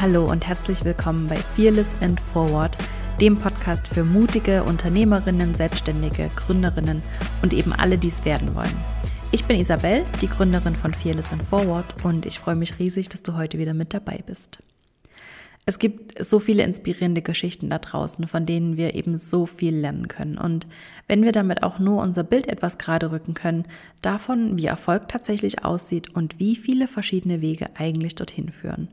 Hallo und herzlich willkommen bei Fearless and Forward, dem Podcast für mutige Unternehmerinnen, Selbstständige, Gründerinnen und eben alle, die es werden wollen. Ich bin Isabel, die Gründerin von Fearless and Forward und ich freue mich riesig, dass du heute wieder mit dabei bist. Es gibt so viele inspirierende Geschichten da draußen, von denen wir eben so viel lernen können. Und wenn wir damit auch nur unser Bild etwas gerade rücken können, davon, wie Erfolg tatsächlich aussieht und wie viele verschiedene Wege eigentlich dorthin führen.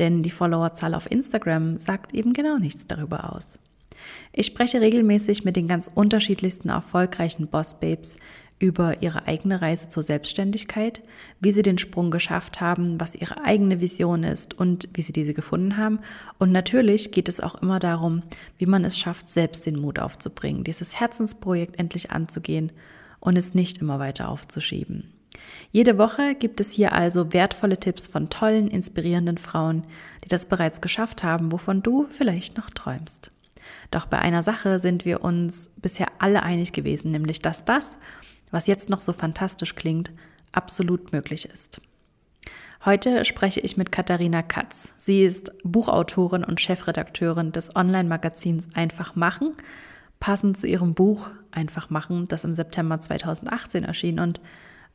Denn die Followerzahl auf Instagram sagt eben genau nichts darüber aus. Ich spreche regelmäßig mit den ganz unterschiedlichsten erfolgreichen Boss Babes über ihre eigene Reise zur Selbstständigkeit, wie sie den Sprung geschafft haben, was ihre eigene Vision ist und wie sie diese gefunden haben. Und natürlich geht es auch immer darum, wie man es schafft, selbst den Mut aufzubringen, dieses Herzensprojekt endlich anzugehen und es nicht immer weiter aufzuschieben. Jede Woche gibt es hier also wertvolle Tipps von tollen, inspirierenden Frauen, die das bereits geschafft haben, wovon du vielleicht noch träumst. Doch bei einer Sache sind wir uns bisher alle einig gewesen, nämlich dass das, was jetzt noch so fantastisch klingt, absolut möglich ist. Heute spreche ich mit Katharina Katz. Sie ist Buchautorin und Chefredakteurin des Online-Magazins Einfach machen, passend zu ihrem Buch Einfach machen, das im September 2018 erschien und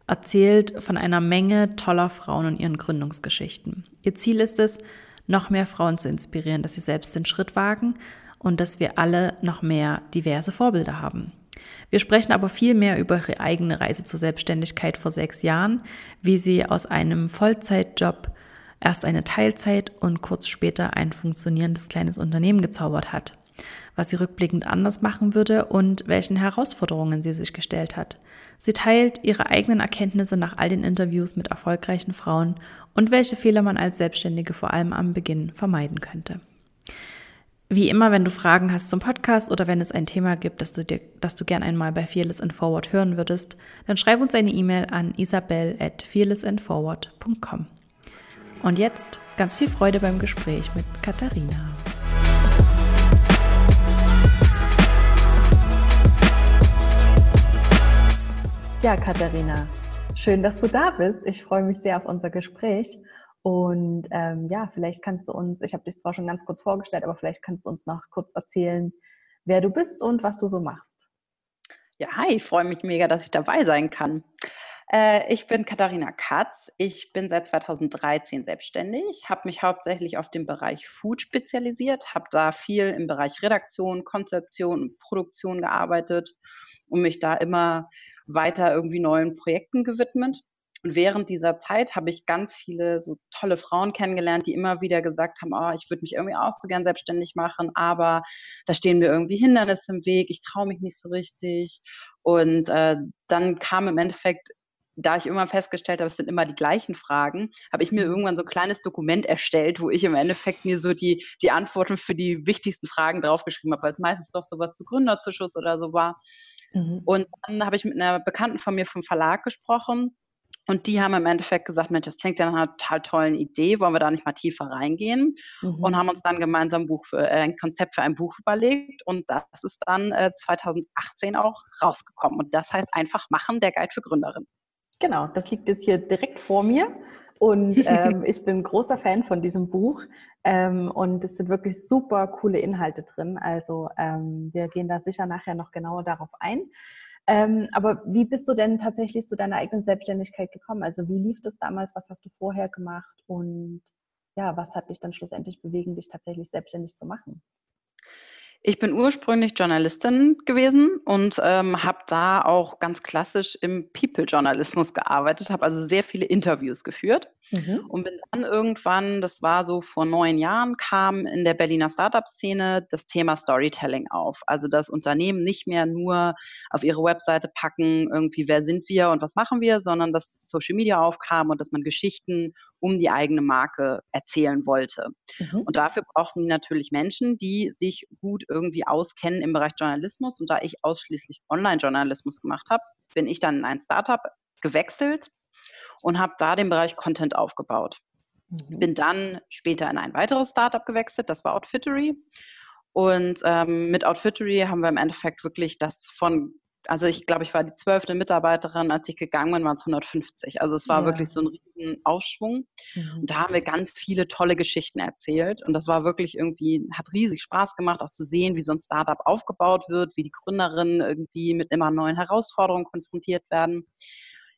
erzählt von einer Menge toller Frauen und ihren Gründungsgeschichten. Ihr Ziel ist es, noch mehr Frauen zu inspirieren, dass sie selbst den Schritt wagen und dass wir alle noch mehr diverse Vorbilder haben. Wir sprechen aber viel mehr über ihre eigene Reise zur Selbstständigkeit vor sechs Jahren, wie sie aus einem Vollzeitjob erst eine Teilzeit und kurz später ein funktionierendes kleines Unternehmen gezaubert hat, was sie rückblickend anders machen würde und welchen Herausforderungen sie sich gestellt hat. Sie teilt ihre eigenen Erkenntnisse nach all den Interviews mit erfolgreichen Frauen und welche Fehler man als Selbstständige vor allem am Beginn vermeiden könnte. Wie immer, wenn du Fragen hast zum Podcast oder wenn es ein Thema gibt, das du, dir, das du gern einmal bei Fearless and Forward hören würdest, dann schreib uns eine E-Mail an isabel at fearlessandforward.com. Und jetzt ganz viel Freude beim Gespräch mit Katharina. Ja, Katharina, schön, dass du da bist. Ich freue mich sehr auf unser Gespräch. Und ähm, ja, vielleicht kannst du uns, ich habe dich zwar schon ganz kurz vorgestellt, aber vielleicht kannst du uns noch kurz erzählen, wer du bist und was du so machst. Ja, hi, ich freue mich mega, dass ich dabei sein kann. Äh, ich bin Katharina Katz. Ich bin seit 2013 selbstständig, habe mich hauptsächlich auf den Bereich Food spezialisiert, habe da viel im Bereich Redaktion, Konzeption und Produktion gearbeitet und mich da immer weiter irgendwie neuen Projekten gewidmet. Und während dieser Zeit habe ich ganz viele so tolle Frauen kennengelernt, die immer wieder gesagt haben, oh, ich würde mich irgendwie auch so gern selbstständig machen, aber da stehen mir irgendwie Hindernisse im Weg, ich traue mich nicht so richtig. Und äh, dann kam im Endeffekt da ich immer festgestellt habe, es sind immer die gleichen Fragen, habe ich mir mhm. irgendwann so ein kleines Dokument erstellt, wo ich im Endeffekt mir so die, die Antworten für die wichtigsten Fragen draufgeschrieben habe, weil es meistens doch sowas zu Gründerzuschuss oder so war. Mhm. Und dann habe ich mit einer Bekannten von mir vom Verlag gesprochen und die haben im Endeffekt gesagt, Mensch, das klingt ja nach einer total tollen Idee, wollen wir da nicht mal tiefer reingehen? Mhm. Und haben uns dann gemeinsam für, äh, ein Konzept für ein Buch überlegt. Und das ist dann äh, 2018 auch rausgekommen. Und das heißt einfach machen, der Guide für Gründerinnen. Genau, das liegt jetzt hier direkt vor mir. Und ähm, ich bin großer Fan von diesem Buch. Ähm, und es sind wirklich super coole Inhalte drin. Also ähm, wir gehen da sicher nachher noch genauer darauf ein. Ähm, aber wie bist du denn tatsächlich zu deiner eigenen Selbstständigkeit gekommen? Also wie lief das damals? Was hast du vorher gemacht? Und ja, was hat dich dann schlussendlich bewegen, dich tatsächlich selbstständig zu machen? Ich bin ursprünglich Journalistin gewesen und ähm, habe da auch ganz klassisch im People-Journalismus gearbeitet, habe also sehr viele Interviews geführt mhm. und bin dann irgendwann, das war so vor neun Jahren, kam in der Berliner Startup-Szene das Thema Storytelling auf. Also dass Unternehmen nicht mehr nur auf ihre Webseite packen, irgendwie wer sind wir und was machen wir, sondern dass Social Media aufkam und dass man Geschichten um die eigene Marke erzählen wollte. Mhm. Und dafür brauchten die natürlich Menschen, die sich gut irgendwie auskennen im Bereich Journalismus. Und da ich ausschließlich Online-Journalismus gemacht habe, bin ich dann in ein Startup gewechselt und habe da den Bereich Content aufgebaut. Mhm. Bin dann später in ein weiteres Startup gewechselt, das war Outfittery. Und ähm, mit Outfittery haben wir im Endeffekt wirklich das von also ich glaube, ich war die zwölfte Mitarbeiterin, als ich gegangen bin, waren es 150. Also es war ja. wirklich so ein riesen Aufschwung. Mhm. Und da haben wir ganz viele tolle Geschichten erzählt. Und das war wirklich irgendwie, hat riesig Spaß gemacht, auch zu sehen, wie so ein Startup aufgebaut wird, wie die Gründerinnen irgendwie mit immer neuen Herausforderungen konfrontiert werden.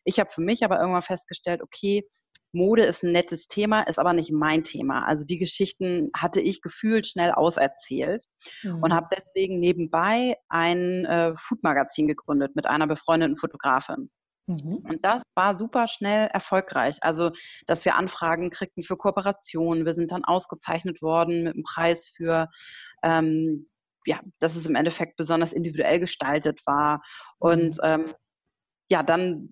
Ich habe für mich aber irgendwann festgestellt, okay, Mode ist ein nettes Thema, ist aber nicht mein Thema. Also die Geschichten hatte ich gefühlt schnell auserzählt mhm. und habe deswegen nebenbei ein äh, Food-Magazin gegründet mit einer befreundeten Fotografin. Mhm. Und das war super schnell erfolgreich. Also, dass wir Anfragen kriegten für Kooperationen. Wir sind dann ausgezeichnet worden mit einem Preis für, ähm, ja, dass es im Endeffekt besonders individuell gestaltet war. Und mhm. ähm, ja, dann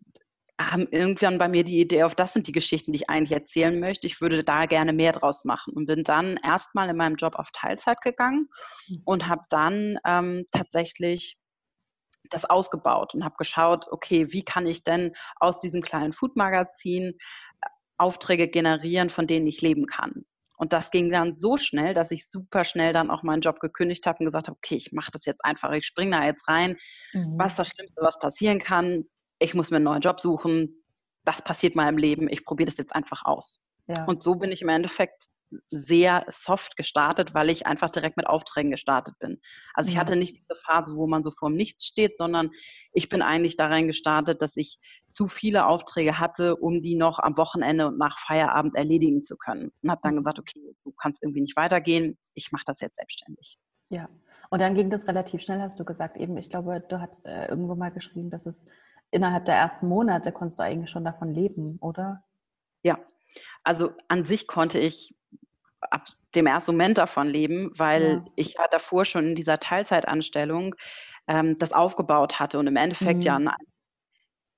haben irgendwann bei mir die Idee auf, das sind die Geschichten, die ich eigentlich erzählen möchte. Ich würde da gerne mehr draus machen und bin dann erstmal in meinem Job auf Teilzeit gegangen mhm. und habe dann ähm, tatsächlich das ausgebaut und habe geschaut, okay, wie kann ich denn aus diesem kleinen Food-Magazin äh, Aufträge generieren, von denen ich leben kann. Und das ging dann so schnell, dass ich super schnell dann auch meinen Job gekündigt habe und gesagt habe, okay, ich mache das jetzt einfach, ich springe da jetzt rein. Mhm. Was das Schlimmste, was passieren kann? Ich muss mir einen neuen Job suchen, das passiert mal im Leben, ich probiere das jetzt einfach aus. Ja. Und so bin ich im Endeffekt sehr soft gestartet, weil ich einfach direkt mit Aufträgen gestartet bin. Also ich hatte nicht diese Phase, wo man so vor dem Nichts steht, sondern ich bin eigentlich darin gestartet, dass ich zu viele Aufträge hatte, um die noch am Wochenende und nach Feierabend erledigen zu können. Und habe dann mhm. gesagt, okay, du kannst irgendwie nicht weitergehen, ich mache das jetzt selbstständig. Ja, und dann ging das relativ schnell, hast du gesagt. Eben, ich glaube, du hast äh, irgendwo mal geschrieben, dass es innerhalb der ersten Monate konntest du eigentlich schon davon leben, oder? Ja, also an sich konnte ich ab dem ersten Moment davon leben, weil ja. ich ja davor schon in dieser Teilzeitanstellung ähm, das aufgebaut hatte und im Endeffekt mhm. ja in,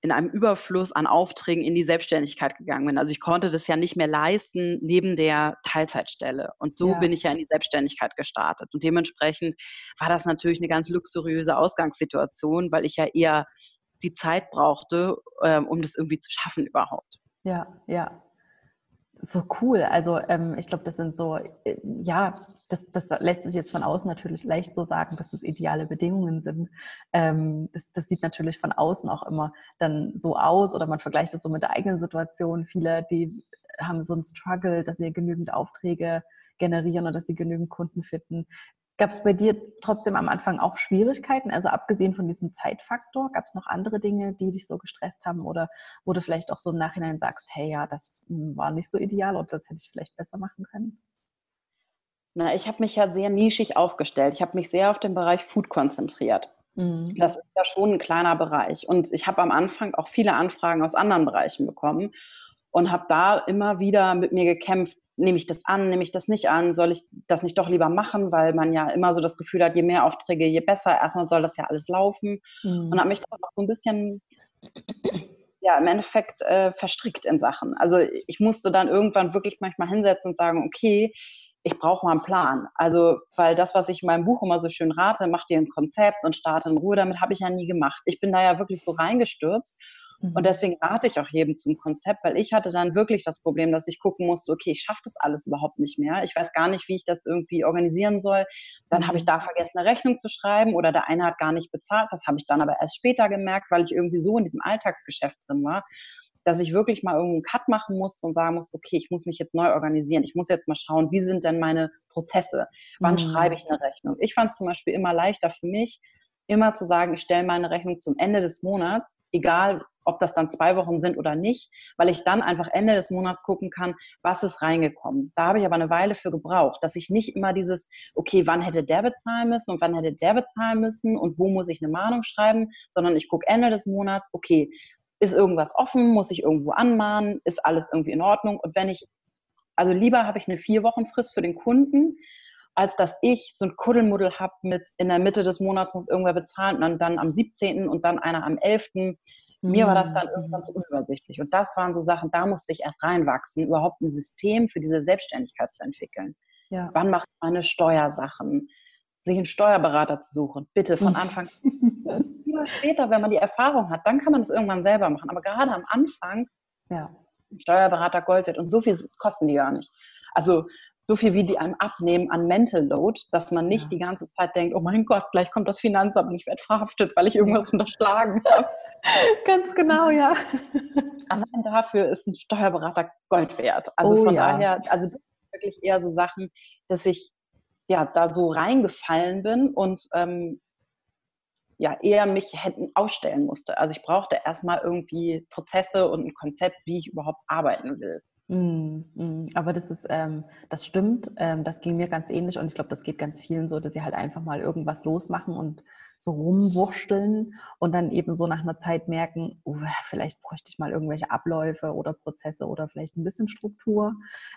in einem Überfluss an Aufträgen in die Selbstständigkeit gegangen bin. Also ich konnte das ja nicht mehr leisten neben der Teilzeitstelle. Und so ja. bin ich ja in die Selbstständigkeit gestartet. Und dementsprechend war das natürlich eine ganz luxuriöse Ausgangssituation, weil ich ja eher die Zeit brauchte, äh, um das irgendwie zu schaffen überhaupt. Ja, ja. So cool. Also ähm, ich glaube, das sind so, äh, ja, das, das lässt sich jetzt von außen natürlich leicht so sagen, dass das ideale Bedingungen sind. Ähm, das, das sieht natürlich von außen auch immer dann so aus oder man vergleicht es so mit der eigenen Situation. Viele, die haben so einen Struggle, dass sie genügend Aufträge generieren und dass sie genügend Kunden finden. Gab es bei dir trotzdem am Anfang auch Schwierigkeiten? Also abgesehen von diesem Zeitfaktor, gab es noch andere Dinge, die dich so gestresst haben oder wo du vielleicht auch so im Nachhinein sagst, hey ja, das war nicht so ideal oder das hätte ich vielleicht besser machen können? Na, ich habe mich ja sehr nischig aufgestellt. Ich habe mich sehr auf den Bereich Food konzentriert. Mhm. Das ist ja schon ein kleiner Bereich. Und ich habe am Anfang auch viele Anfragen aus anderen Bereichen bekommen und habe da immer wieder mit mir gekämpft, nehme ich das an, nehme ich das nicht an, soll ich das nicht doch lieber machen, weil man ja immer so das Gefühl hat, je mehr Aufträge, je besser. Erstmal soll das ja alles laufen. Mhm. Und habe mich da auch so ein bisschen, ja, im Endeffekt äh, verstrickt in Sachen. Also ich musste dann irgendwann wirklich manchmal hinsetzen und sagen, okay, ich brauche mal einen Plan. Also, weil das, was ich in meinem Buch immer so schön rate, mach dir ein Konzept und starte in Ruhe, damit habe ich ja nie gemacht. Ich bin da ja wirklich so reingestürzt und mhm. deswegen rate ich auch jedem zum Konzept, weil ich hatte dann wirklich das Problem, dass ich gucken musste, okay, ich schaffe das alles überhaupt nicht mehr. Ich weiß gar nicht, wie ich das irgendwie organisieren soll. Dann habe ich mhm. da vergessen, eine Rechnung zu schreiben oder der eine hat gar nicht bezahlt. Das habe ich dann aber erst später gemerkt, weil ich irgendwie so in diesem Alltagsgeschäft drin war, dass ich wirklich mal irgendeinen Cut machen musste und sagen musste, okay, ich muss mich jetzt neu organisieren. Ich muss jetzt mal schauen, wie sind denn meine Prozesse? Wann mhm. schreibe ich eine Rechnung? Ich fand es zum Beispiel immer leichter für mich, immer zu sagen, ich stelle meine Rechnung zum Ende des Monats, egal ob das dann zwei Wochen sind oder nicht, weil ich dann einfach Ende des Monats gucken kann, was ist reingekommen. Da habe ich aber eine Weile für gebraucht, dass ich nicht immer dieses, okay, wann hätte der bezahlen müssen und wann hätte der bezahlen müssen und wo muss ich eine Mahnung schreiben, sondern ich gucke Ende des Monats, okay, ist irgendwas offen, muss ich irgendwo anmahnen, ist alles irgendwie in Ordnung und wenn ich, also lieber habe ich eine vier Wochen Frist für den Kunden, als dass ich so ein Kuddelmuddel habe mit in der Mitte des Monats muss irgendwer bezahlen und dann am 17. und dann einer am 11. Mir war das dann irgendwann zu unübersichtlich. Und das waren so Sachen, da musste ich erst reinwachsen, überhaupt ein System für diese Selbstständigkeit zu entwickeln. Ja. Wann macht man meine Steuersachen? Sich einen Steuerberater zu suchen, bitte von Anfang an. später, wenn man die Erfahrung hat, dann kann man das irgendwann selber machen. Aber gerade am Anfang, ja. Steuerberater Gold wird und so viel kosten die gar nicht. Also so viel wie die einem abnehmen an Mental Load, dass man nicht ja. die ganze Zeit denkt, oh mein Gott, gleich kommt das Finanzamt und ich werde verhaftet, weil ich irgendwas unterschlagen habe. Ganz genau, ja. Allein dafür ist ein Steuerberater Gold wert. Also oh, von ja. daher, also das sind wirklich eher so Sachen, dass ich ja da so reingefallen bin und ähm, ja eher mich hätten ausstellen musste. Also ich brauchte erstmal irgendwie Prozesse und ein Konzept, wie ich überhaupt arbeiten will. Mm. Aber das ist, ähm, das stimmt. Ähm, das ging mir ganz ähnlich und ich glaube, das geht ganz vielen so, dass sie halt einfach mal irgendwas losmachen und so rumwursteln und dann eben so nach einer Zeit merken, oh, vielleicht bräuchte ich mal irgendwelche Abläufe oder Prozesse oder vielleicht ein bisschen Struktur.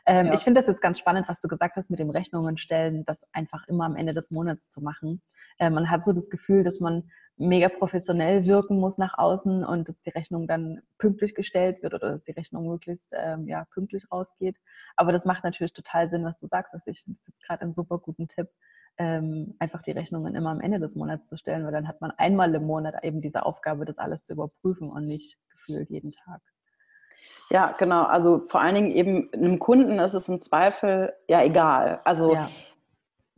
Ähm, ja. Ich finde das jetzt ganz spannend, was du gesagt hast mit dem Rechnungen stellen, das einfach immer am Ende des Monats zu machen. Äh, man hat so das Gefühl, dass man mega professionell wirken muss nach außen und dass die Rechnung dann pünktlich gestellt wird oder dass die Rechnung möglichst ähm, ja, pünktlich rausgeht. Aber das macht natürlich total Sinn, was du sagst. Also ich finde es jetzt gerade einen super guten Tipp, ähm, einfach die Rechnungen immer am Ende des Monats zu stellen, weil dann hat man einmal im Monat eben diese Aufgabe, das alles zu überprüfen und nicht gefühlt jeden Tag. Ja, genau. Also vor allen Dingen eben einem Kunden ist es im Zweifel ja egal. Also ja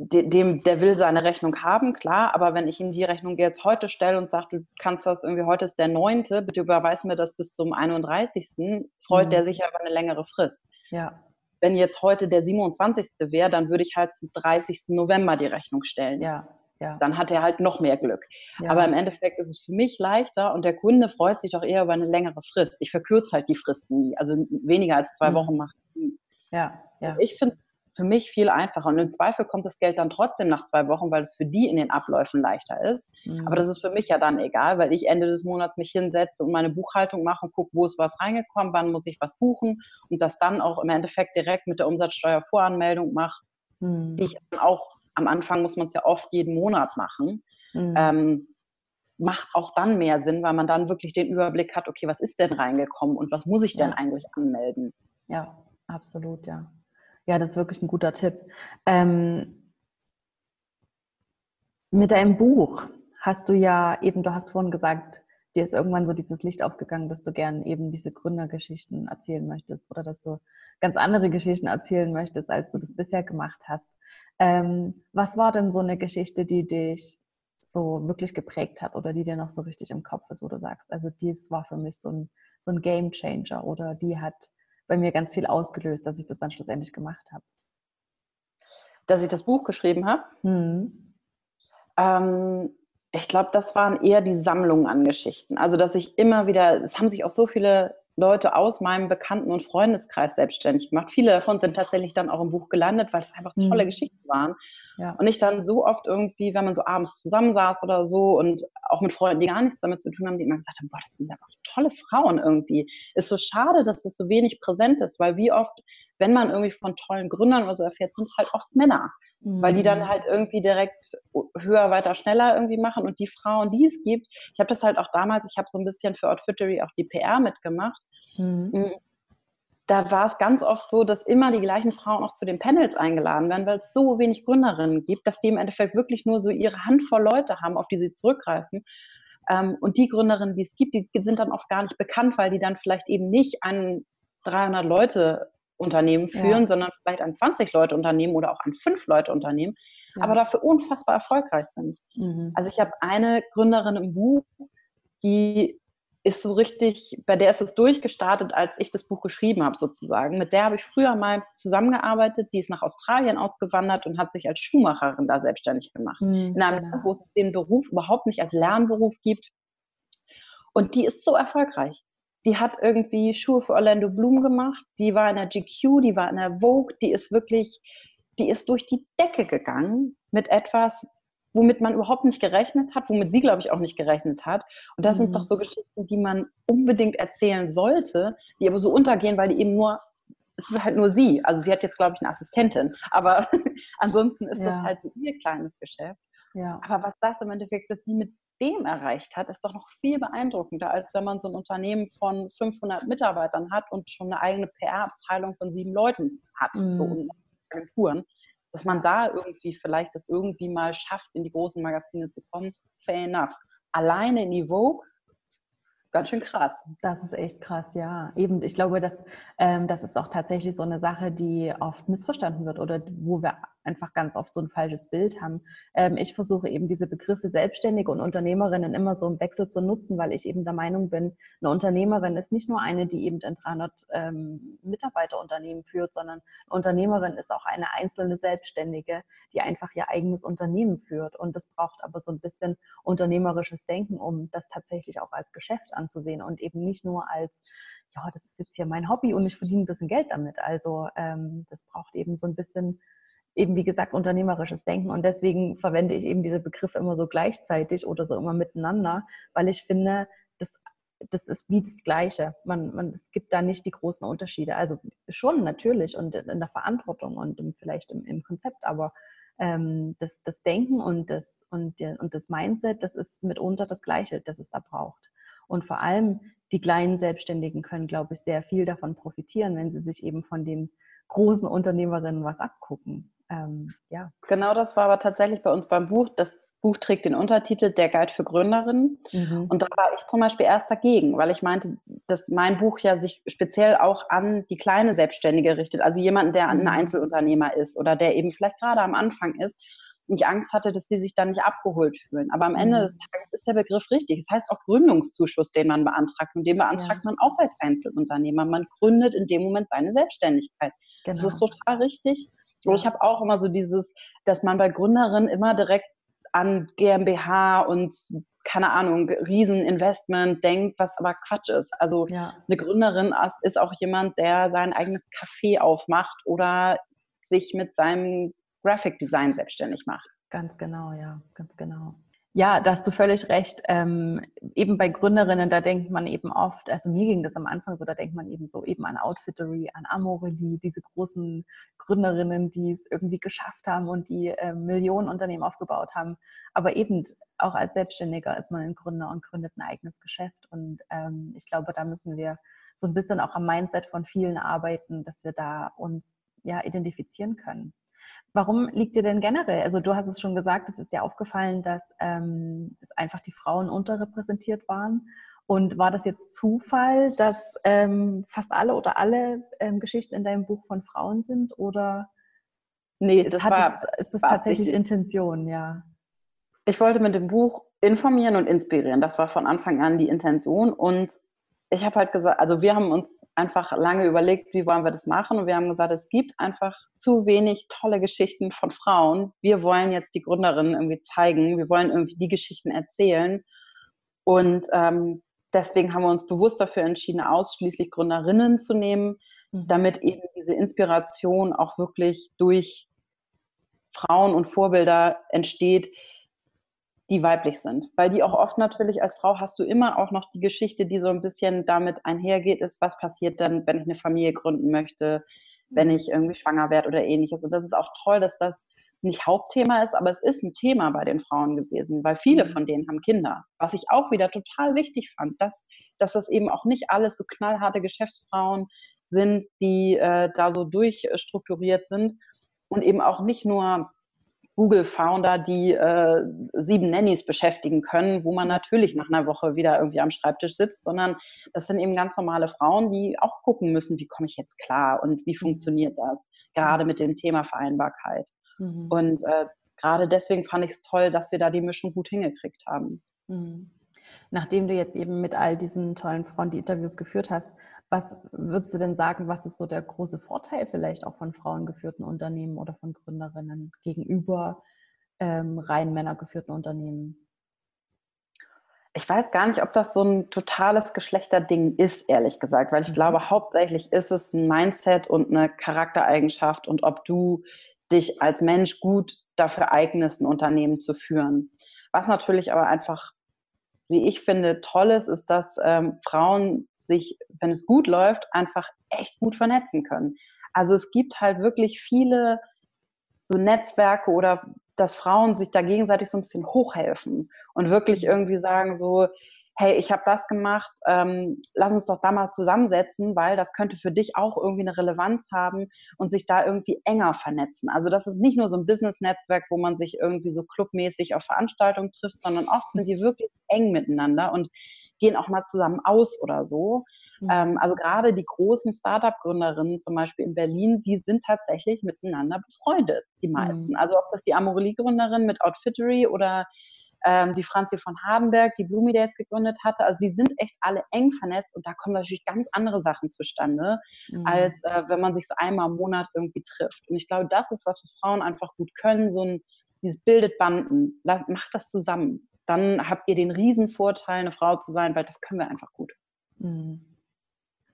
dem, der will seine Rechnung haben, klar, aber wenn ich ihm die Rechnung jetzt heute stelle und sage, du kannst das irgendwie, heute ist der 9., bitte überweis mir das bis zum 31., freut mhm. der sich ja über eine längere Frist. Ja. Wenn jetzt heute der 27. wäre, dann würde ich halt zum 30. November die Rechnung stellen. Ja. Ja. Dann hat er halt noch mehr Glück. Ja. Aber im Endeffekt ist es für mich leichter und der Kunde freut sich doch eher über eine längere Frist. Ich verkürze halt die Fristen nie. Also weniger als zwei mhm. Wochen macht. Ja, ja. Ich finde es für mich viel einfacher. Und im Zweifel kommt das Geld dann trotzdem nach zwei Wochen, weil es für die in den Abläufen leichter ist. Mhm. Aber das ist für mich ja dann egal, weil ich Ende des Monats mich hinsetze und meine Buchhaltung mache und gucke, wo ist was reingekommen, wann muss ich was buchen und das dann auch im Endeffekt direkt mit der Umsatzsteuervoranmeldung mache, mhm. die ich dann auch am Anfang muss man es ja oft jeden Monat machen. Mhm. Ähm, macht auch dann mehr Sinn, weil man dann wirklich den Überblick hat, okay, was ist denn reingekommen und was muss ich denn ja. eigentlich anmelden? Ja, absolut, ja. Ja, das ist wirklich ein guter Tipp. Ähm, mit deinem Buch hast du ja eben, du hast vorhin gesagt, dir ist irgendwann so dieses Licht aufgegangen, dass du gern eben diese Gründergeschichten erzählen möchtest oder dass du ganz andere Geschichten erzählen möchtest, als du das bisher gemacht hast. Ähm, was war denn so eine Geschichte, die dich so wirklich geprägt hat oder die dir noch so richtig im Kopf ist, wo du sagst, also dies war für mich so ein, so ein Game Changer oder die hat bei mir ganz viel ausgelöst, dass ich das dann schlussendlich gemacht habe. Dass ich das Buch geschrieben habe? Mhm. Ähm, ich glaube, das waren eher die Sammlungen an Geschichten. Also, dass ich immer wieder, es haben sich auch so viele Leute aus meinem Bekannten- und Freundeskreis selbstständig gemacht. Viele davon sind tatsächlich dann auch im Buch gelandet, weil es einfach tolle mhm. Geschichten waren. Ja. Und ich dann so oft irgendwie, wenn man so abends zusammensaß oder so und auch mit Freunden, die gar nichts damit zu tun haben, die immer gesagt haben, boah, das sind einfach tolle Frauen irgendwie. Ist so schade, dass das so wenig präsent ist, weil wie oft, wenn man irgendwie von tollen Gründern oder so erfährt, sind es halt oft Männer. Mhm. Weil die dann mhm. halt irgendwie direkt höher, weiter, schneller irgendwie machen. Und die Frauen, die es gibt, ich habe das halt auch damals, ich habe so ein bisschen für Outfittery auch die PR mitgemacht. Mhm. Mm, da war es ganz oft so, dass immer die gleichen Frauen auch zu den Panels eingeladen werden, weil es so wenig Gründerinnen gibt, dass die im Endeffekt wirklich nur so ihre Handvoll Leute haben, auf die sie zurückgreifen. Ähm, und die Gründerinnen, die es gibt, die sind dann oft gar nicht bekannt, weil die dann vielleicht eben nicht an 300 Leute Unternehmen führen, ja. sondern vielleicht an 20 Leute Unternehmen oder auch an 5 Leute Unternehmen, ja. aber dafür unfassbar erfolgreich sind. Mhm. Also ich habe eine Gründerin im Buch, die ist so richtig, bei der ist es durchgestartet, als ich das Buch geschrieben habe, sozusagen. Mit der habe ich früher mal zusammengearbeitet. Die ist nach Australien ausgewandert und hat sich als Schuhmacherin da selbstständig gemacht. Mhm, in einem genau. Land, wo es den Beruf überhaupt nicht als Lernberuf gibt. Und die ist so erfolgreich die hat irgendwie Schuhe für Orlando Bloom gemacht, die war in der GQ, die war in der Vogue, die ist wirklich, die ist durch die Decke gegangen mit etwas, womit man überhaupt nicht gerechnet hat, womit sie, glaube ich, auch nicht gerechnet hat. Und das mhm. sind doch so Geschichten, die man unbedingt erzählen sollte, die aber so untergehen, weil die eben nur, es ist halt nur sie. Also sie hat jetzt, glaube ich, eine Assistentin, aber ansonsten ist ja. das halt so ihr kleines Geschäft. Ja. Aber was das im Endeffekt, was die mit dem erreicht hat, ist doch noch viel beeindruckender, als wenn man so ein Unternehmen von 500 Mitarbeitern hat und schon eine eigene PR-Abteilung von sieben Leuten hat, mhm. so Agenturen. Dass man da irgendwie vielleicht das irgendwie mal schafft, in die großen Magazine zu kommen, fair enough. Alleine in die Vogue ganz schön krass. Das ist echt krass, ja. Eben, ich glaube, dass, ähm, das ist auch tatsächlich so eine Sache, die oft missverstanden wird oder wo wir einfach ganz oft so ein falsches Bild haben. Ähm, ich versuche eben diese Begriffe Selbstständige und Unternehmerinnen immer so im Wechsel zu nutzen, weil ich eben der Meinung bin, eine Unternehmerin ist nicht nur eine, die eben ein 300 ähm, Mitarbeiterunternehmen führt, sondern eine Unternehmerin ist auch eine einzelne Selbstständige, die einfach ihr eigenes Unternehmen führt. Und das braucht aber so ein bisschen unternehmerisches Denken, um das tatsächlich auch als Geschäft anzusehen und eben nicht nur als, ja, das ist jetzt hier mein Hobby und ich verdiene ein bisschen Geld damit. Also ähm, das braucht eben so ein bisschen eben, wie gesagt, unternehmerisches Denken. Und deswegen verwende ich eben diese Begriffe immer so gleichzeitig oder so immer miteinander, weil ich finde, das, das ist wie das Gleiche. Man, man, es gibt da nicht die großen Unterschiede. Also schon natürlich und in der Verantwortung und vielleicht im, im Konzept, aber ähm, das, das Denken und das, und, und das Mindset, das ist mitunter das Gleiche, das es da braucht. Und vor allem die kleinen Selbstständigen können, glaube ich, sehr viel davon profitieren, wenn sie sich eben von den großen Unternehmerinnen was abgucken. Ähm, ja. Genau das war aber tatsächlich bei uns beim Buch. Das Buch trägt den Untertitel Der Guide für Gründerinnen. Mhm. Und da war ich zum Beispiel erst dagegen, weil ich meinte, dass mein Buch ja sich speziell auch an die kleine Selbstständige richtet. Also jemanden, der ein mhm. Einzelunternehmer ist oder der eben vielleicht gerade am Anfang ist und ich Angst hatte, dass die sich dann nicht abgeholt fühlen. Aber am Ende mhm. des Tages ist der Begriff richtig. Es das heißt auch Gründungszuschuss, den man beantragt. Und den beantragt ja. man auch als Einzelunternehmer. Man gründet in dem Moment seine Selbstständigkeit. Genau. Das ist total richtig. Und ich habe auch immer so dieses, dass man bei Gründerinnen immer direkt an GmbH und keine Ahnung, Rieseninvestment denkt, was aber Quatsch ist. Also ja. eine Gründerin ist auch jemand, der sein eigenes Café aufmacht oder sich mit seinem Graphic Design selbstständig macht. Ganz genau, ja, ganz genau. Ja, da hast du völlig recht. Ähm, eben bei Gründerinnen, da denkt man eben oft, also mir ging das am Anfang so, da denkt man eben so eben an Outfittery, an Amorelie, diese großen Gründerinnen, die es irgendwie geschafft haben und die äh, Millionen Unternehmen aufgebaut haben. Aber eben auch als Selbstständiger ist man ein Gründer und gründet ein eigenes Geschäft. Und ähm, ich glaube, da müssen wir so ein bisschen auch am Mindset von vielen arbeiten, dass wir da uns ja identifizieren können. Warum liegt dir denn generell, also du hast es schon gesagt, es ist dir aufgefallen, dass ähm, es einfach die Frauen unterrepräsentiert waren. Und war das jetzt Zufall, dass ähm, fast alle oder alle ähm, Geschichten in deinem Buch von Frauen sind? Oder nee, das war, es, ist das tatsächlich absichtlich. Intention, ja? Ich wollte mit dem Buch informieren und inspirieren. Das war von Anfang an die Intention. Und ich habe halt gesagt, also wir haben uns einfach lange überlegt, wie wollen wir das machen. Und wir haben gesagt, es gibt einfach zu wenig tolle Geschichten von Frauen. Wir wollen jetzt die Gründerinnen irgendwie zeigen. Wir wollen irgendwie die Geschichten erzählen. Und ähm, deswegen haben wir uns bewusst dafür entschieden, ausschließlich Gründerinnen zu nehmen, mhm. damit eben diese Inspiration auch wirklich durch Frauen und Vorbilder entsteht, die weiblich sind. Weil die auch oft natürlich als Frau hast du immer auch noch die Geschichte, die so ein bisschen damit einhergeht, ist, was passiert dann, wenn ich eine Familie gründen möchte, wenn mhm. ich irgendwie schwanger werde oder ähnliches. Und das ist auch toll, dass das nicht Hauptthema ist, aber es ist ein Thema bei den Frauen gewesen, weil viele mhm. von denen haben Kinder. Was ich auch wieder total wichtig fand, dass, dass das eben auch nicht alles so knallharte Geschäftsfrauen sind, die äh, da so durchstrukturiert sind und eben auch nicht nur Google-Founder, die äh, sieben Nannies beschäftigen können, wo man natürlich nach einer Woche wieder irgendwie am Schreibtisch sitzt, sondern das sind eben ganz normale Frauen, die auch gucken müssen, wie komme ich jetzt klar und wie mhm. funktioniert das, gerade mit dem Thema Vereinbarkeit. Mhm. Und äh, gerade deswegen fand ich es toll, dass wir da die Mischung gut hingekriegt haben. Mhm. Nachdem du jetzt eben mit all diesen tollen Frauen die Interviews geführt hast, was würdest du denn sagen, was ist so der große Vorteil vielleicht auch von frauengeführten Unternehmen oder von Gründerinnen gegenüber ähm, rein männergeführten Unternehmen? Ich weiß gar nicht, ob das so ein totales Geschlechterding ist, ehrlich gesagt, weil ich mhm. glaube, hauptsächlich ist es ein Mindset und eine Charaktereigenschaft und ob du dich als Mensch gut dafür eignest, ein Unternehmen zu führen. Was natürlich aber einfach wie ich finde, toll ist, ist, dass ähm, Frauen sich, wenn es gut läuft, einfach echt gut vernetzen können. Also es gibt halt wirklich viele so Netzwerke oder dass Frauen sich da gegenseitig so ein bisschen hochhelfen und wirklich irgendwie sagen so, hey, ich habe das gemacht, ähm, lass uns doch da mal zusammensetzen, weil das könnte für dich auch irgendwie eine Relevanz haben und sich da irgendwie enger vernetzen. Also das ist nicht nur so ein Business-Netzwerk, wo man sich irgendwie so clubmäßig auf Veranstaltungen trifft, sondern oft sind die wirklich eng miteinander und gehen auch mal zusammen aus oder so. Mhm. Ähm, also gerade die großen Startup-Gründerinnen zum Beispiel in Berlin, die sind tatsächlich miteinander befreundet, die meisten. Mhm. Also ob das die Amorelie-Gründerin mit Outfittery oder ähm, die Franzi von Hardenberg, die Bloomy Days gegründet hatte. Also die sind echt alle eng vernetzt und da kommen natürlich ganz andere Sachen zustande, mhm. als äh, wenn man sich so einmal im Monat irgendwie trifft. Und ich glaube, das ist, was wir Frauen einfach gut können, so ein, dieses bildet Banden. Lass, macht das zusammen. Dann habt ihr den Riesenvorteil, eine Frau zu sein, weil das können wir einfach gut. Mhm.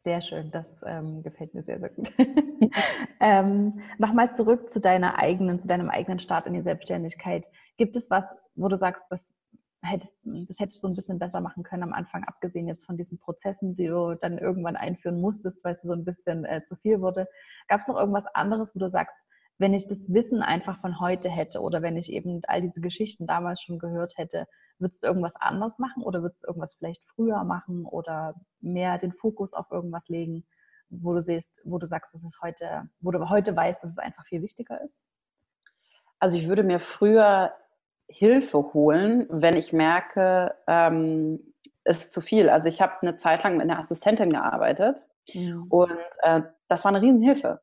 Sehr schön, das ähm, gefällt mir sehr, sehr gut. ähm, Nochmal zurück zu deiner eigenen, zu deinem eigenen Start in die Selbstständigkeit. Gibt es was, wo du sagst, das hättest, das hättest du ein bisschen besser machen können am Anfang, abgesehen jetzt von diesen Prozessen, die du dann irgendwann einführen musstest, weil es so ein bisschen äh, zu viel wurde? Gab es noch irgendwas anderes, wo du sagst, wenn ich das Wissen einfach von heute hätte oder wenn ich eben all diese Geschichten damals schon gehört hätte, würdest du irgendwas anders machen oder würdest du irgendwas vielleicht früher machen oder mehr den Fokus auf irgendwas legen, wo du siehst, wo du sagst, dass es heute, wo du heute weißt, dass es einfach viel wichtiger ist? Also ich würde mir früher Hilfe holen, wenn ich merke, ähm, es ist zu viel. Also ich habe eine Zeit lang mit einer Assistentin gearbeitet ja. und äh, das war eine Riesenhilfe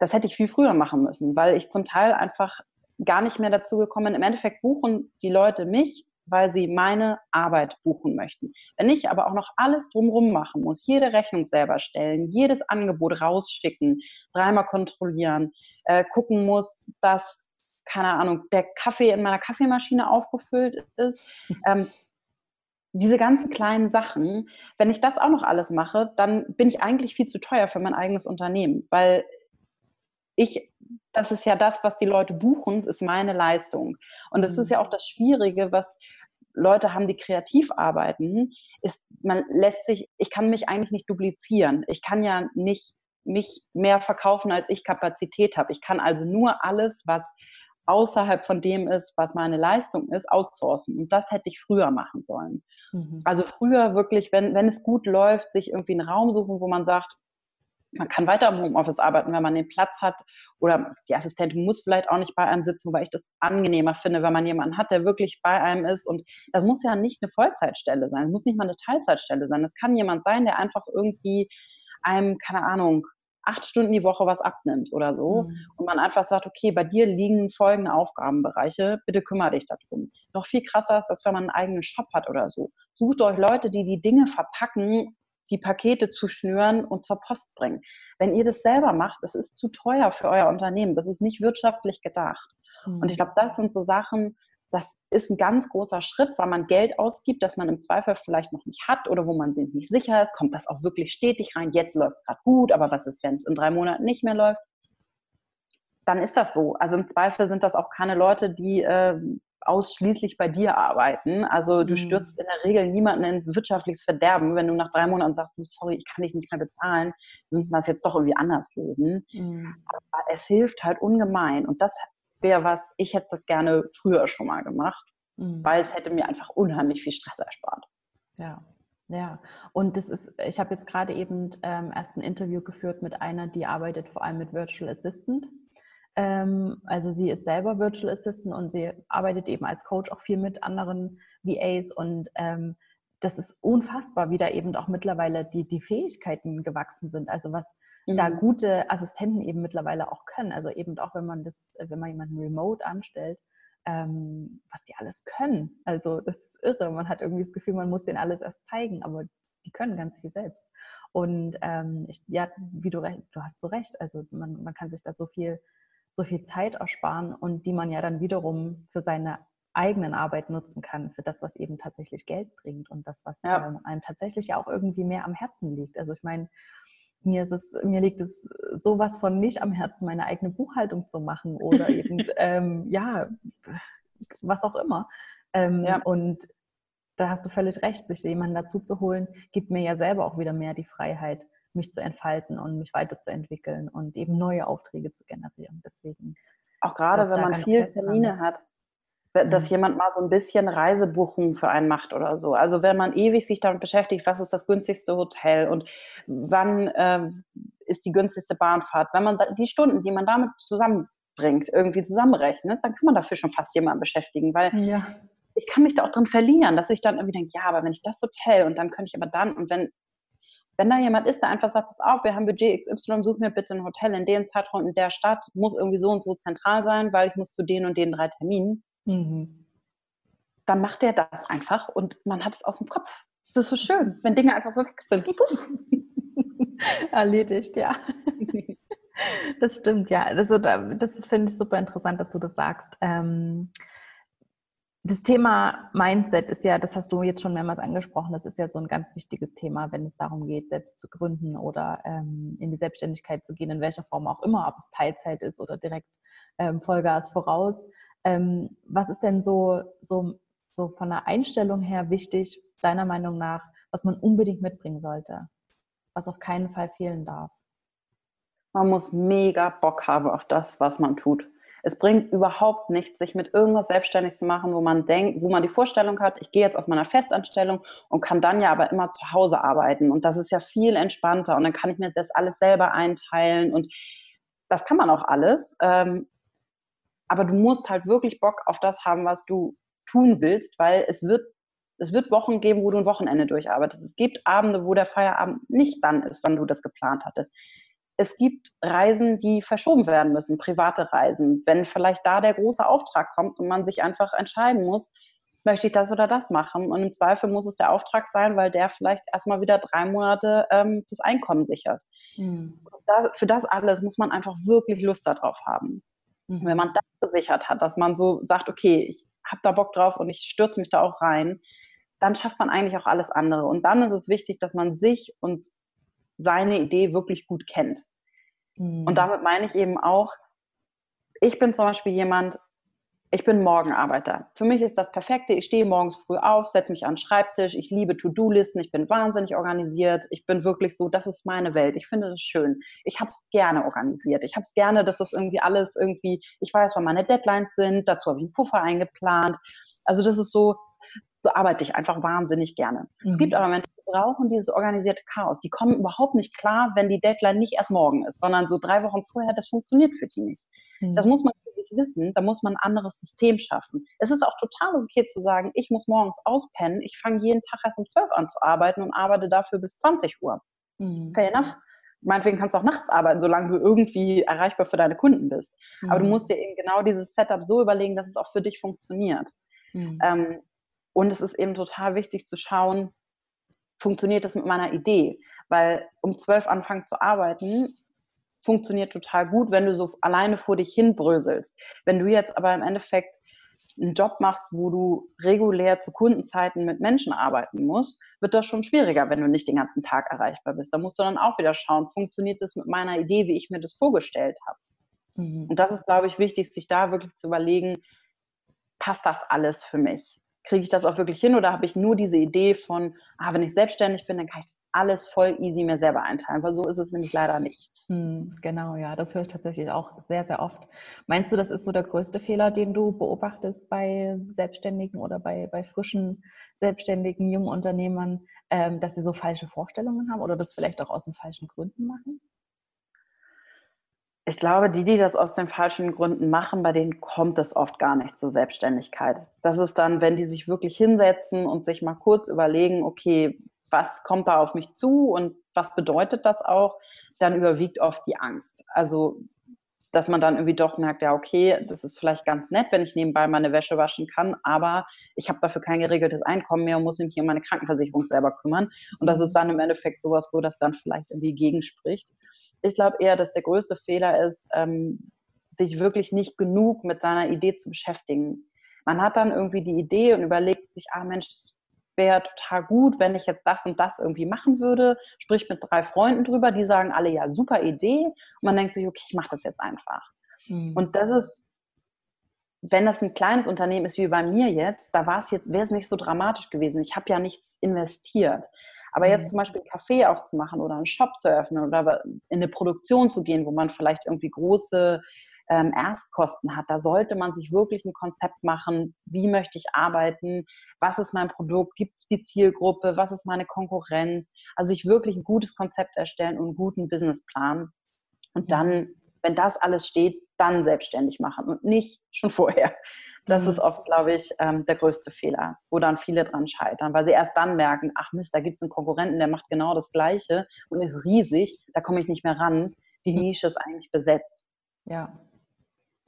das hätte ich viel früher machen müssen, weil ich zum Teil einfach gar nicht mehr dazu gekommen bin. Im Endeffekt buchen die Leute mich, weil sie meine Arbeit buchen möchten. Wenn ich aber auch noch alles drumherum machen muss, jede Rechnung selber stellen, jedes Angebot rausschicken, dreimal kontrollieren, äh, gucken muss, dass, keine Ahnung, der Kaffee in meiner Kaffeemaschine aufgefüllt ist, ähm, diese ganzen kleinen Sachen, wenn ich das auch noch alles mache, dann bin ich eigentlich viel zu teuer für mein eigenes Unternehmen, weil ich, das ist ja das, was die Leute buchen, ist meine Leistung. Und das mhm. ist ja auch das Schwierige, was Leute haben, die kreativ arbeiten, ist, man lässt sich, ich kann mich eigentlich nicht duplizieren. Ich kann ja nicht mich mehr verkaufen, als ich Kapazität habe. Ich kann also nur alles, was außerhalb von dem ist, was meine Leistung ist, outsourcen. Und das hätte ich früher machen sollen. Mhm. Also früher wirklich, wenn, wenn es gut läuft, sich irgendwie einen Raum suchen, wo man sagt, man kann weiter im Homeoffice arbeiten, wenn man den Platz hat. Oder die Assistentin muss vielleicht auch nicht bei einem sitzen, wobei ich das angenehmer finde, wenn man jemanden hat, der wirklich bei einem ist. Und das muss ja nicht eine Vollzeitstelle sein, es muss nicht mal eine Teilzeitstelle sein. Es kann jemand sein, der einfach irgendwie einem, keine Ahnung, acht Stunden die Woche was abnimmt oder so. Mhm. Und man einfach sagt, okay, bei dir liegen folgende Aufgabenbereiche, bitte kümmere dich darum. Noch viel krasser ist das, wenn man einen eigenen Shop hat oder so. Sucht euch Leute, die die Dinge verpacken die Pakete zu schnüren und zur Post bringen. Wenn ihr das selber macht, das ist zu teuer für euer Unternehmen. Das ist nicht wirtschaftlich gedacht. Mhm. Und ich glaube, das sind so Sachen, das ist ein ganz großer Schritt, weil man Geld ausgibt, das man im Zweifel vielleicht noch nicht hat oder wo man sich nicht sicher ist. Kommt das auch wirklich stetig rein? Jetzt läuft es gerade gut, aber was ist, wenn es in drei Monaten nicht mehr läuft? Dann ist das so. Also im Zweifel sind das auch keine Leute, die äh, ausschließlich bei dir arbeiten. Also du mhm. stürzt in der Regel niemanden in wirtschaftliches Verderben, wenn du nach drei Monaten sagst, sorry, ich kann dich nicht mehr bezahlen, wir müssen das jetzt doch irgendwie anders lösen. Mhm. Aber es hilft halt ungemein. Und das wäre was, ich hätte das gerne früher schon mal gemacht, mhm. weil es hätte mir einfach unheimlich viel Stress erspart. Ja. Ja, und das ist, ich habe jetzt gerade eben ähm, erst ein Interview geführt mit einer, die arbeitet vor allem mit Virtual Assistant also sie ist selber Virtual Assistant und sie arbeitet eben als Coach auch viel mit anderen VAs und ähm, das ist unfassbar, wie da eben auch mittlerweile die, die Fähigkeiten gewachsen sind. Also was mhm. da gute Assistenten eben mittlerweile auch können. Also eben auch wenn man das, wenn man jemanden remote anstellt, ähm, was die alles können. Also das ist irre. Man hat irgendwie das Gefühl, man muss denen alles erst zeigen, aber die können ganz viel selbst. Und ähm, ich, ja, wie du recht, du hast so recht. Also man, man kann sich da so viel so viel Zeit ersparen und die man ja dann wiederum für seine eigenen Arbeit nutzen kann, für das, was eben tatsächlich Geld bringt und das, was ja. Ähm, einem tatsächlich auch irgendwie mehr am Herzen liegt. Also ich meine, mir ist es, mir liegt es sowas von nicht am Herzen, meine eigene Buchhaltung zu machen oder eben, ähm, ja, was auch immer. Ähm, ja. Und da hast du völlig recht, sich jemanden dazu zu holen, gibt mir ja selber auch wieder mehr die Freiheit, mich zu entfalten und mich weiterzuentwickeln und eben neue Aufträge zu generieren. Deswegen. Auch gerade, wenn man viele Termine hat. dass mhm. jemand mal so ein bisschen Reisebuchungen für einen macht oder so. Also wenn man ewig sich damit beschäftigt, was ist das günstigste Hotel und wann äh, ist die günstigste Bahnfahrt, wenn man die Stunden, die man damit zusammenbringt, irgendwie zusammenrechnet, dann kann man dafür schon fast jemanden beschäftigen, weil ja. ich kann mich da auch drin verlieren, dass ich dann irgendwie denke, ja, aber wenn ich das Hotel und dann könnte ich aber dann und wenn wenn da jemand ist, der einfach sagt, pass auf, wir haben Budget XY, such mir bitte ein Hotel in dem Zeitraum in der Stadt, muss irgendwie so und so zentral sein, weil ich muss zu den und den drei Terminen Mhm. Dann macht er das einfach und man hat es aus dem Kopf. Es ist so schön, wenn Dinge einfach so weg sind. Erledigt, ja. Das stimmt, ja. Also, das finde ich super interessant, dass du das sagst. Ähm, das Thema Mindset ist ja, das hast du jetzt schon mehrmals angesprochen, das ist ja so ein ganz wichtiges Thema, wenn es darum geht, selbst zu gründen oder ähm, in die Selbstständigkeit zu gehen, in welcher Form auch immer, ob es Teilzeit ist oder direkt ähm, Vollgas voraus. Ähm, was ist denn so, so, so von der Einstellung her wichtig, deiner Meinung nach, was man unbedingt mitbringen sollte, was auf keinen Fall fehlen darf? Man muss mega Bock haben auf das, was man tut. Es bringt überhaupt nichts, sich mit irgendwas selbstständig zu machen, wo man denkt, wo man die Vorstellung hat, ich gehe jetzt aus meiner Festanstellung und kann dann ja aber immer zu Hause arbeiten. Und das ist ja viel entspannter und dann kann ich mir das alles selber einteilen und das kann man auch alles. Ähm, aber du musst halt wirklich Bock auf das haben, was du tun willst, weil es wird, es wird Wochen geben, wo du ein Wochenende durcharbeitest. Es gibt Abende, wo der Feierabend nicht dann ist, wann du das geplant hattest. Es gibt Reisen, die verschoben werden müssen, private Reisen. Wenn vielleicht da der große Auftrag kommt und man sich einfach entscheiden muss, möchte ich das oder das machen? Und im Zweifel muss es der Auftrag sein, weil der vielleicht erstmal wieder drei Monate ähm, das Einkommen sichert. Mhm. Da, für das alles muss man einfach wirklich Lust darauf haben. Mhm. Wenn man das gesichert hat, dass man so sagt, okay, ich habe da Bock drauf und ich stürze mich da auch rein, dann schafft man eigentlich auch alles andere. Und dann ist es wichtig, dass man sich und seine Idee wirklich gut kennt. Mhm. Und damit meine ich eben auch, ich bin zum Beispiel jemand, ich bin Morgenarbeiter. Für mich ist das Perfekte. Ich stehe morgens früh auf, setze mich an den Schreibtisch. Ich liebe To-Do-Listen. Ich bin wahnsinnig organisiert. Ich bin wirklich so, das ist meine Welt. Ich finde das schön. Ich habe es gerne organisiert. Ich habe es gerne, dass das irgendwie alles irgendwie, ich weiß, wann meine Deadlines sind. Dazu habe ich einen Puffer eingeplant. Also das ist so, so arbeite ich einfach wahnsinnig gerne. Mhm. Es gibt aber Menschen, die brauchen dieses organisierte Chaos. Die kommen überhaupt nicht klar, wenn die Deadline nicht erst morgen ist, sondern so drei Wochen vorher, das funktioniert für die nicht. Mhm. Das muss man wirklich wissen, da muss man ein anderes System schaffen. Es ist auch total okay zu sagen, ich muss morgens auspennen, ich fange jeden Tag erst um 12 an zu arbeiten und arbeite dafür bis 20 Uhr. Mhm. Fair enough. Meinetwegen kannst du auch nachts arbeiten, solange du irgendwie erreichbar für deine Kunden bist. Mhm. Aber du mhm. musst dir eben genau dieses Setup so überlegen, dass es auch für dich funktioniert. Mhm. Ähm, und es ist eben total wichtig zu schauen, funktioniert das mit meiner Idee? Weil um zwölf anfangen zu arbeiten, funktioniert total gut, wenn du so alleine vor dich hinbröselst. Wenn du jetzt aber im Endeffekt einen Job machst, wo du regulär zu Kundenzeiten mit Menschen arbeiten musst, wird das schon schwieriger, wenn du nicht den ganzen Tag erreichbar bist. Da musst du dann auch wieder schauen, funktioniert das mit meiner Idee, wie ich mir das vorgestellt habe. Mhm. Und das ist, glaube ich, wichtig, sich da wirklich zu überlegen, passt das alles für mich? Kriege ich das auch wirklich hin oder habe ich nur diese Idee von, ah, wenn ich selbstständig bin, dann kann ich das alles voll easy mir selber einteilen, weil so ist es nämlich leider nicht. Hm, genau, ja, das höre ich tatsächlich auch sehr, sehr oft. Meinst du, das ist so der größte Fehler, den du beobachtest bei Selbstständigen oder bei, bei frischen Selbstständigen, jungen Unternehmern, ähm, dass sie so falsche Vorstellungen haben oder das vielleicht auch aus den falschen Gründen machen? Ich glaube, die, die das aus den falschen Gründen machen, bei denen kommt es oft gar nicht zur Selbstständigkeit. Das ist dann, wenn die sich wirklich hinsetzen und sich mal kurz überlegen, okay, was kommt da auf mich zu und was bedeutet das auch, dann überwiegt oft die Angst. Also dass man dann irgendwie doch merkt, ja, okay, das ist vielleicht ganz nett, wenn ich nebenbei meine Wäsche waschen kann, aber ich habe dafür kein geregeltes Einkommen mehr und muss mich um meine Krankenversicherung selber kümmern. Und das ist dann im Endeffekt sowas, wo das dann vielleicht irgendwie gegenspricht. Ich glaube eher, dass der größte Fehler ist, ähm, sich wirklich nicht genug mit seiner Idee zu beschäftigen. Man hat dann irgendwie die Idee und überlegt sich, ah Mensch, das wäre total gut, wenn ich jetzt das und das irgendwie machen würde. Sprich mit drei Freunden drüber, die sagen alle, ja, super Idee. Und man denkt sich, okay, ich mache das jetzt einfach. Mhm. Und das ist, wenn das ein kleines Unternehmen ist wie bei mir jetzt, da war es jetzt, wäre es nicht so dramatisch gewesen. Ich habe ja nichts investiert. Aber mhm. jetzt zum Beispiel einen Café aufzumachen oder einen Shop zu öffnen oder in eine Produktion zu gehen, wo man vielleicht irgendwie große ähm, Erstkosten hat. Da sollte man sich wirklich ein Konzept machen, wie möchte ich arbeiten, was ist mein Produkt, gibt es die Zielgruppe, was ist meine Konkurrenz. Also sich wirklich ein gutes Konzept erstellen und einen guten Businessplan. Und dann, wenn das alles steht, dann selbstständig machen und nicht schon vorher. Das mhm. ist oft, glaube ich, ähm, der größte Fehler, wo dann viele dran scheitern, weil sie erst dann merken, ach Mist, da gibt es einen Konkurrenten, der macht genau das Gleiche und ist riesig, da komme ich nicht mehr ran. Die mhm. Nische ist eigentlich besetzt. Ja,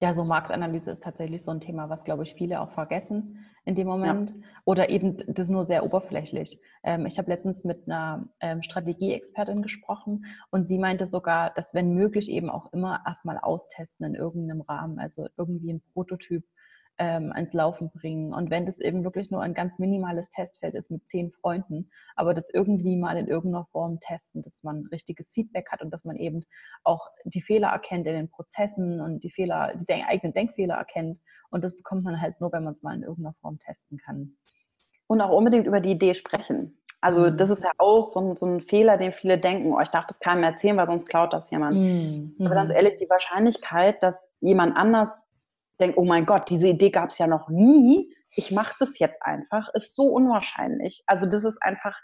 ja, so Marktanalyse ist tatsächlich so ein Thema, was, glaube ich, viele auch vergessen in dem Moment ja. oder eben das nur sehr oberflächlich. Ähm, ich habe letztens mit einer ähm, Strategieexpertin gesprochen und sie meinte sogar, dass wenn möglich eben auch immer erstmal austesten in irgendeinem Rahmen, also irgendwie ein Prototyp ähm, ans Laufen bringen. Und wenn das eben wirklich nur ein ganz minimales Testfeld ist mit zehn Freunden, aber das irgendwie mal in irgendeiner Form testen, dass man richtiges Feedback hat und dass man eben auch die Fehler erkennt in den Prozessen und die Fehler, die eigenen Denkfehler erkennt. Und das bekommt man halt nur, wenn man es mal in irgendeiner Form testen kann. Und auch unbedingt über die Idee sprechen. Also mhm. das ist ja auch so ein, so ein, Fehler, den viele denken, oh, ich darf das keinem erzählen, weil sonst klaut das jemand. Mhm. Aber ganz ehrlich, die Wahrscheinlichkeit, dass jemand anders denke, oh mein Gott, diese Idee gab es ja noch nie, ich mache das jetzt einfach, ist so unwahrscheinlich. Also das ist einfach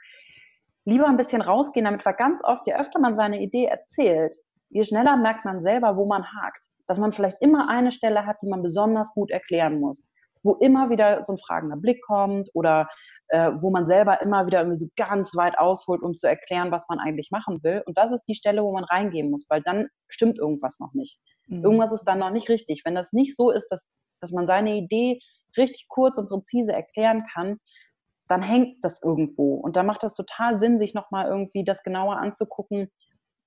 lieber ein bisschen rausgehen, damit wir ganz oft, je öfter man seine Idee erzählt, je schneller merkt man selber, wo man hakt. Dass man vielleicht immer eine Stelle hat, die man besonders gut erklären muss wo immer wieder so ein fragender Blick kommt oder äh, wo man selber immer wieder irgendwie so ganz weit ausholt, um zu erklären, was man eigentlich machen will. Und das ist die Stelle, wo man reingehen muss, weil dann stimmt irgendwas noch nicht. Mhm. Irgendwas ist dann noch nicht richtig. Wenn das nicht so ist, dass, dass man seine Idee richtig kurz und präzise erklären kann, dann hängt das irgendwo. Und da macht das total Sinn, sich nochmal irgendwie das genauer anzugucken,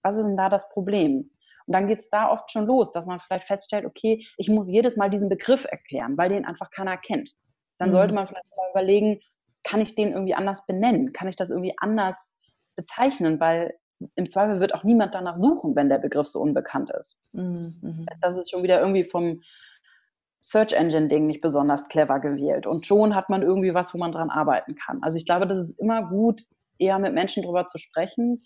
was ist denn da das Problem? Und dann geht es da oft schon los, dass man vielleicht feststellt, okay, ich muss jedes Mal diesen Begriff erklären, weil den einfach keiner kennt. Dann mhm. sollte man vielleicht mal überlegen, kann ich den irgendwie anders benennen? Kann ich das irgendwie anders bezeichnen? Weil im Zweifel wird auch niemand danach suchen, wenn der Begriff so unbekannt ist. Mhm. mhm. Das ist schon wieder irgendwie vom Search Engine Ding nicht besonders clever gewählt. Und schon hat man irgendwie was, wo man dran arbeiten kann. Also ich glaube, das ist immer gut, eher mit Menschen drüber zu sprechen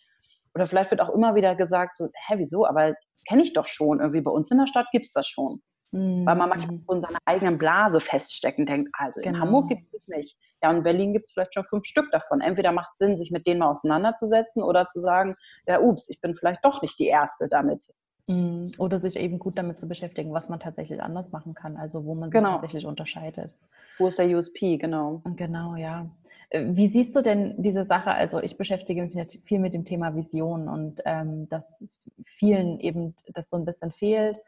oder vielleicht wird auch immer wieder gesagt, so, hä, wieso? Aber kenne ich doch schon. Irgendwie bei uns in der Stadt gibt es das schon. Mhm. Weil man manchmal so in seiner eigenen Blase feststeckt und denkt, also genau. in Hamburg gibt es das nicht. Ja, und in Berlin gibt es vielleicht schon fünf Stück davon. Entweder macht es Sinn, sich mit denen mal auseinanderzusetzen oder zu sagen, ja, ups, ich bin vielleicht doch nicht die Erste damit. Mhm. Oder sich eben gut damit zu beschäftigen, was man tatsächlich anders machen kann, also wo man sich genau. tatsächlich unterscheidet. Wo ist der USP, genau. Genau, ja. Äh, wie siehst du denn diese Sache? Also ich beschäftige mich viel mit dem Thema Vision und ähm, dass vielen eben das so ein bisschen fehlt.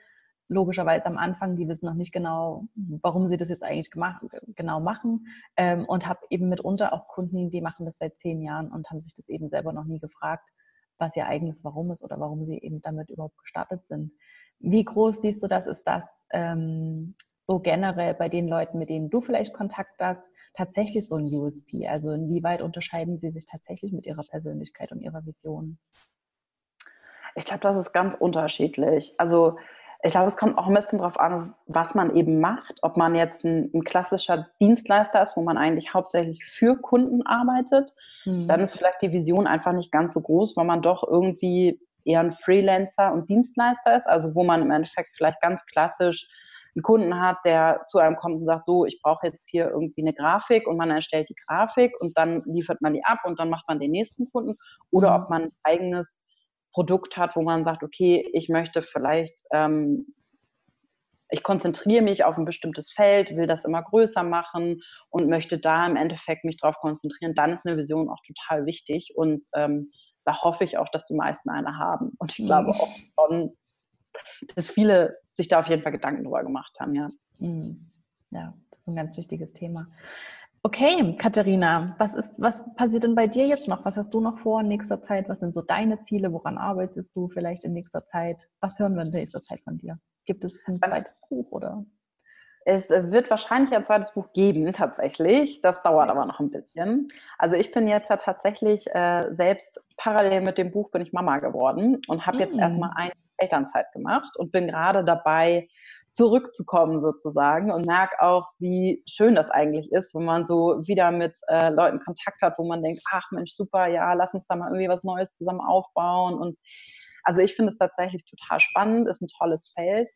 Logischerweise am Anfang, die wissen noch nicht genau, warum sie das jetzt eigentlich gemacht, genau machen. Ähm, und habe eben mitunter auch Kunden, die machen das seit zehn Jahren und haben sich das eben selber noch nie gefragt, was ihr eigenes Warum ist oder warum sie eben damit überhaupt gestartet sind. Wie groß siehst du das? Ist das ähm, so generell bei den Leuten, mit denen du vielleicht Kontakt hast? Tatsächlich so ein USP? Also inwieweit unterscheiden Sie sich tatsächlich mit Ihrer Persönlichkeit und Ihrer Vision? Ich glaube, das ist ganz unterschiedlich. Also ich glaube, es kommt auch ein bisschen darauf an, was man eben macht. Ob man jetzt ein, ein, klassischer Dienstleister ist, wo man eigentlich hauptsächlich für Kunden arbeitet, mhm. dann ist vielleicht die Vision einfach nicht ganz so groß, weil man doch irgendwie eher ein Freelancer und Dienstleister ist, also wo man im Endeffekt vielleicht ganz klassisch einen Kunden hat, der zu einem kommt und sagt, so, ich brauche jetzt hier irgendwie eine Grafik und man erstellt die Grafik und dann liefert man die ab und dann macht man den nächsten Kunden. Oder mhm. ob man ein eigenes Produkt hat, wo man sagt, okay, ich möchte vielleicht, ähm, ich konzentriere mich auf ein bestimmtes Feld, will das immer größer machen und möchte da im Endeffekt mich darauf konzentrieren, dann ist eine Vision auch total wichtig und ähm, da hoffe ich auch, dass die meisten eine haben. Und ich glaube mhm. auch schon, dass viele sich da auf jeden Fall Gedanken drüber gemacht haben, ja. Mhm. Ja, das ist ein ganz wichtiges Thema. Okay, Katharina, was ist, was passiert denn bei dir jetzt noch? Was hast du noch vor in nächster Zeit? Was sind so deine Ziele? Woran arbeitest du vielleicht in nächster Zeit? Was hören wir in nächster Zeit von dir? Gibt es ein zweites Buch oder? Es wird wahrscheinlich ein zweites Buch geben, tatsächlich. Das dauert aber noch ein bisschen. Also ich bin jetzt ja tatsächlich äh, selbst parallel mit dem Buch bin ich Mama geworden und habe jetzt mm. erstmal ein Elternzeit gemacht und bin gerade dabei, zurückzukommen sozusagen und merke auch, wie schön das eigentlich ist, wenn man so wieder mit äh, Leuten Kontakt hat, wo man denkt, ach Mensch, super, ja, lass uns da mal irgendwie was Neues zusammen aufbauen. Und also ich finde es tatsächlich total spannend, ist ein tolles Feld.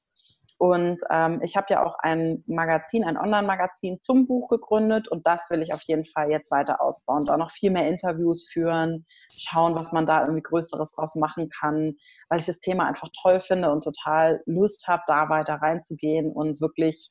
Und ähm, ich habe ja auch ein Magazin, ein Online-Magazin zum Buch gegründet und das will ich auf jeden Fall jetzt weiter ausbauen. Da noch viel mehr Interviews führen, schauen, was man da irgendwie Größeres draus machen kann, weil ich das Thema einfach toll finde und total Lust habe, da weiter reinzugehen und wirklich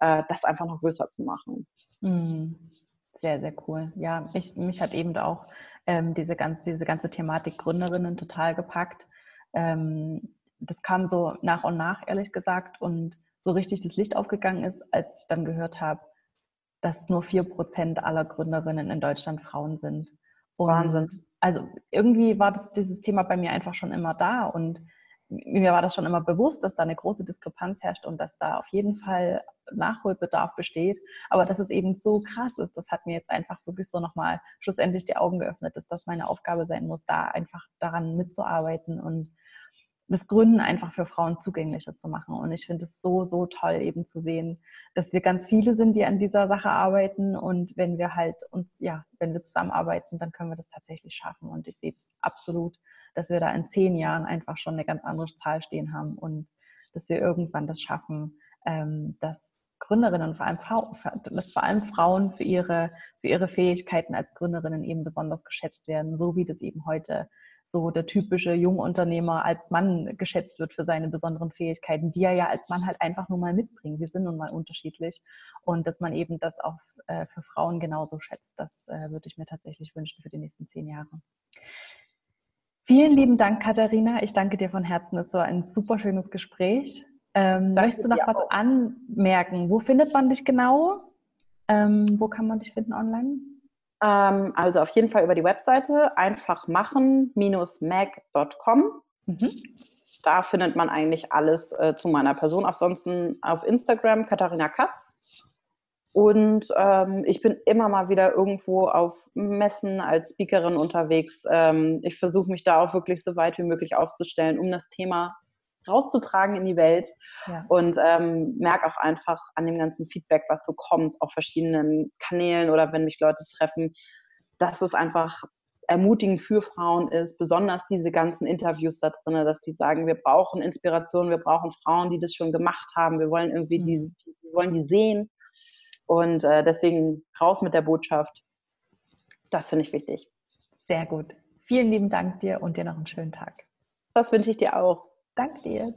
äh, das einfach noch größer zu machen. Mhm. Sehr, sehr cool. Ja, mich, mich hat eben auch ähm, diese, ganze, diese ganze Thematik Gründerinnen total gepackt. Ähm, das kam so nach und nach, ehrlich gesagt, und so richtig das Licht aufgegangen ist, als ich dann gehört habe, dass nur 4% aller Gründerinnen in Deutschland Frauen sind. Und Wahnsinn. Also irgendwie war das, dieses Thema bei mir einfach schon immer da und mir war das schon immer bewusst, dass da eine große Diskrepanz herrscht und dass da auf jeden Fall Nachholbedarf besteht. Aber dass es eben so krass ist, das hat mir jetzt einfach wirklich so nochmal schlussendlich die Augen geöffnet, dass das meine Aufgabe sein muss, da einfach daran mitzuarbeiten und das Gründen einfach für Frauen zugänglicher zu machen. Und ich finde es so, so toll eben zu sehen, dass wir ganz viele sind, die an dieser Sache arbeiten. Und wenn wir halt uns, ja, wenn wir zusammenarbeiten, dann können wir das tatsächlich schaffen. Und ich sehe es absolut, dass wir da in zehn Jahren einfach schon eine ganz andere Zahl stehen haben und dass wir irgendwann das schaffen, ähm, dass Gründerinnen und vor allem dass vor allem Frauen für ihre, für ihre Fähigkeiten als Gründerinnen eben besonders geschätzt werden, so wie das eben heute so der typische Jungunternehmer als Mann geschätzt wird für seine besonderen Fähigkeiten, die er ja als Mann halt einfach nur mal mitbringt. Wir sind nun mal unterschiedlich und dass man eben das auch äh, für Frauen genauso schätzt, das äh, würde ich mir tatsächlich wünschen für die nächsten zehn Jahre. Vielen lieben Dank, Katharina. Ich danke dir von Herzen. Es war ein super schönes Gespräch. Ähm, möchtest du noch was auch. anmerken? Wo findet man dich genau? Ähm, wo kann man dich finden online? Ähm, also auf jeden Fall über die Webseite einfach machen-mag.com. Mhm. Da findet man eigentlich alles äh, zu meiner Person. Ansonsten auf Instagram Katharina Katz. Und ähm, ich bin immer mal wieder irgendwo auf Messen als Speakerin unterwegs. Ähm, ich versuche mich da auch wirklich so weit wie möglich aufzustellen, um das Thema rauszutragen in die Welt. Ja. Und ähm, merke auch einfach an dem ganzen Feedback, was so kommt, auf verschiedenen Kanälen oder wenn mich Leute treffen, dass es einfach ermutigend für Frauen ist, besonders diese ganzen Interviews da drin, dass die sagen, wir brauchen Inspiration, wir brauchen Frauen, die das schon gemacht haben, wir wollen irgendwie mhm. die, die, wir wollen die sehen. Und äh, deswegen raus mit der Botschaft. Das finde ich wichtig. Sehr gut. Vielen lieben Dank dir und dir noch einen schönen Tag. Das wünsche ich dir auch. Danke dir.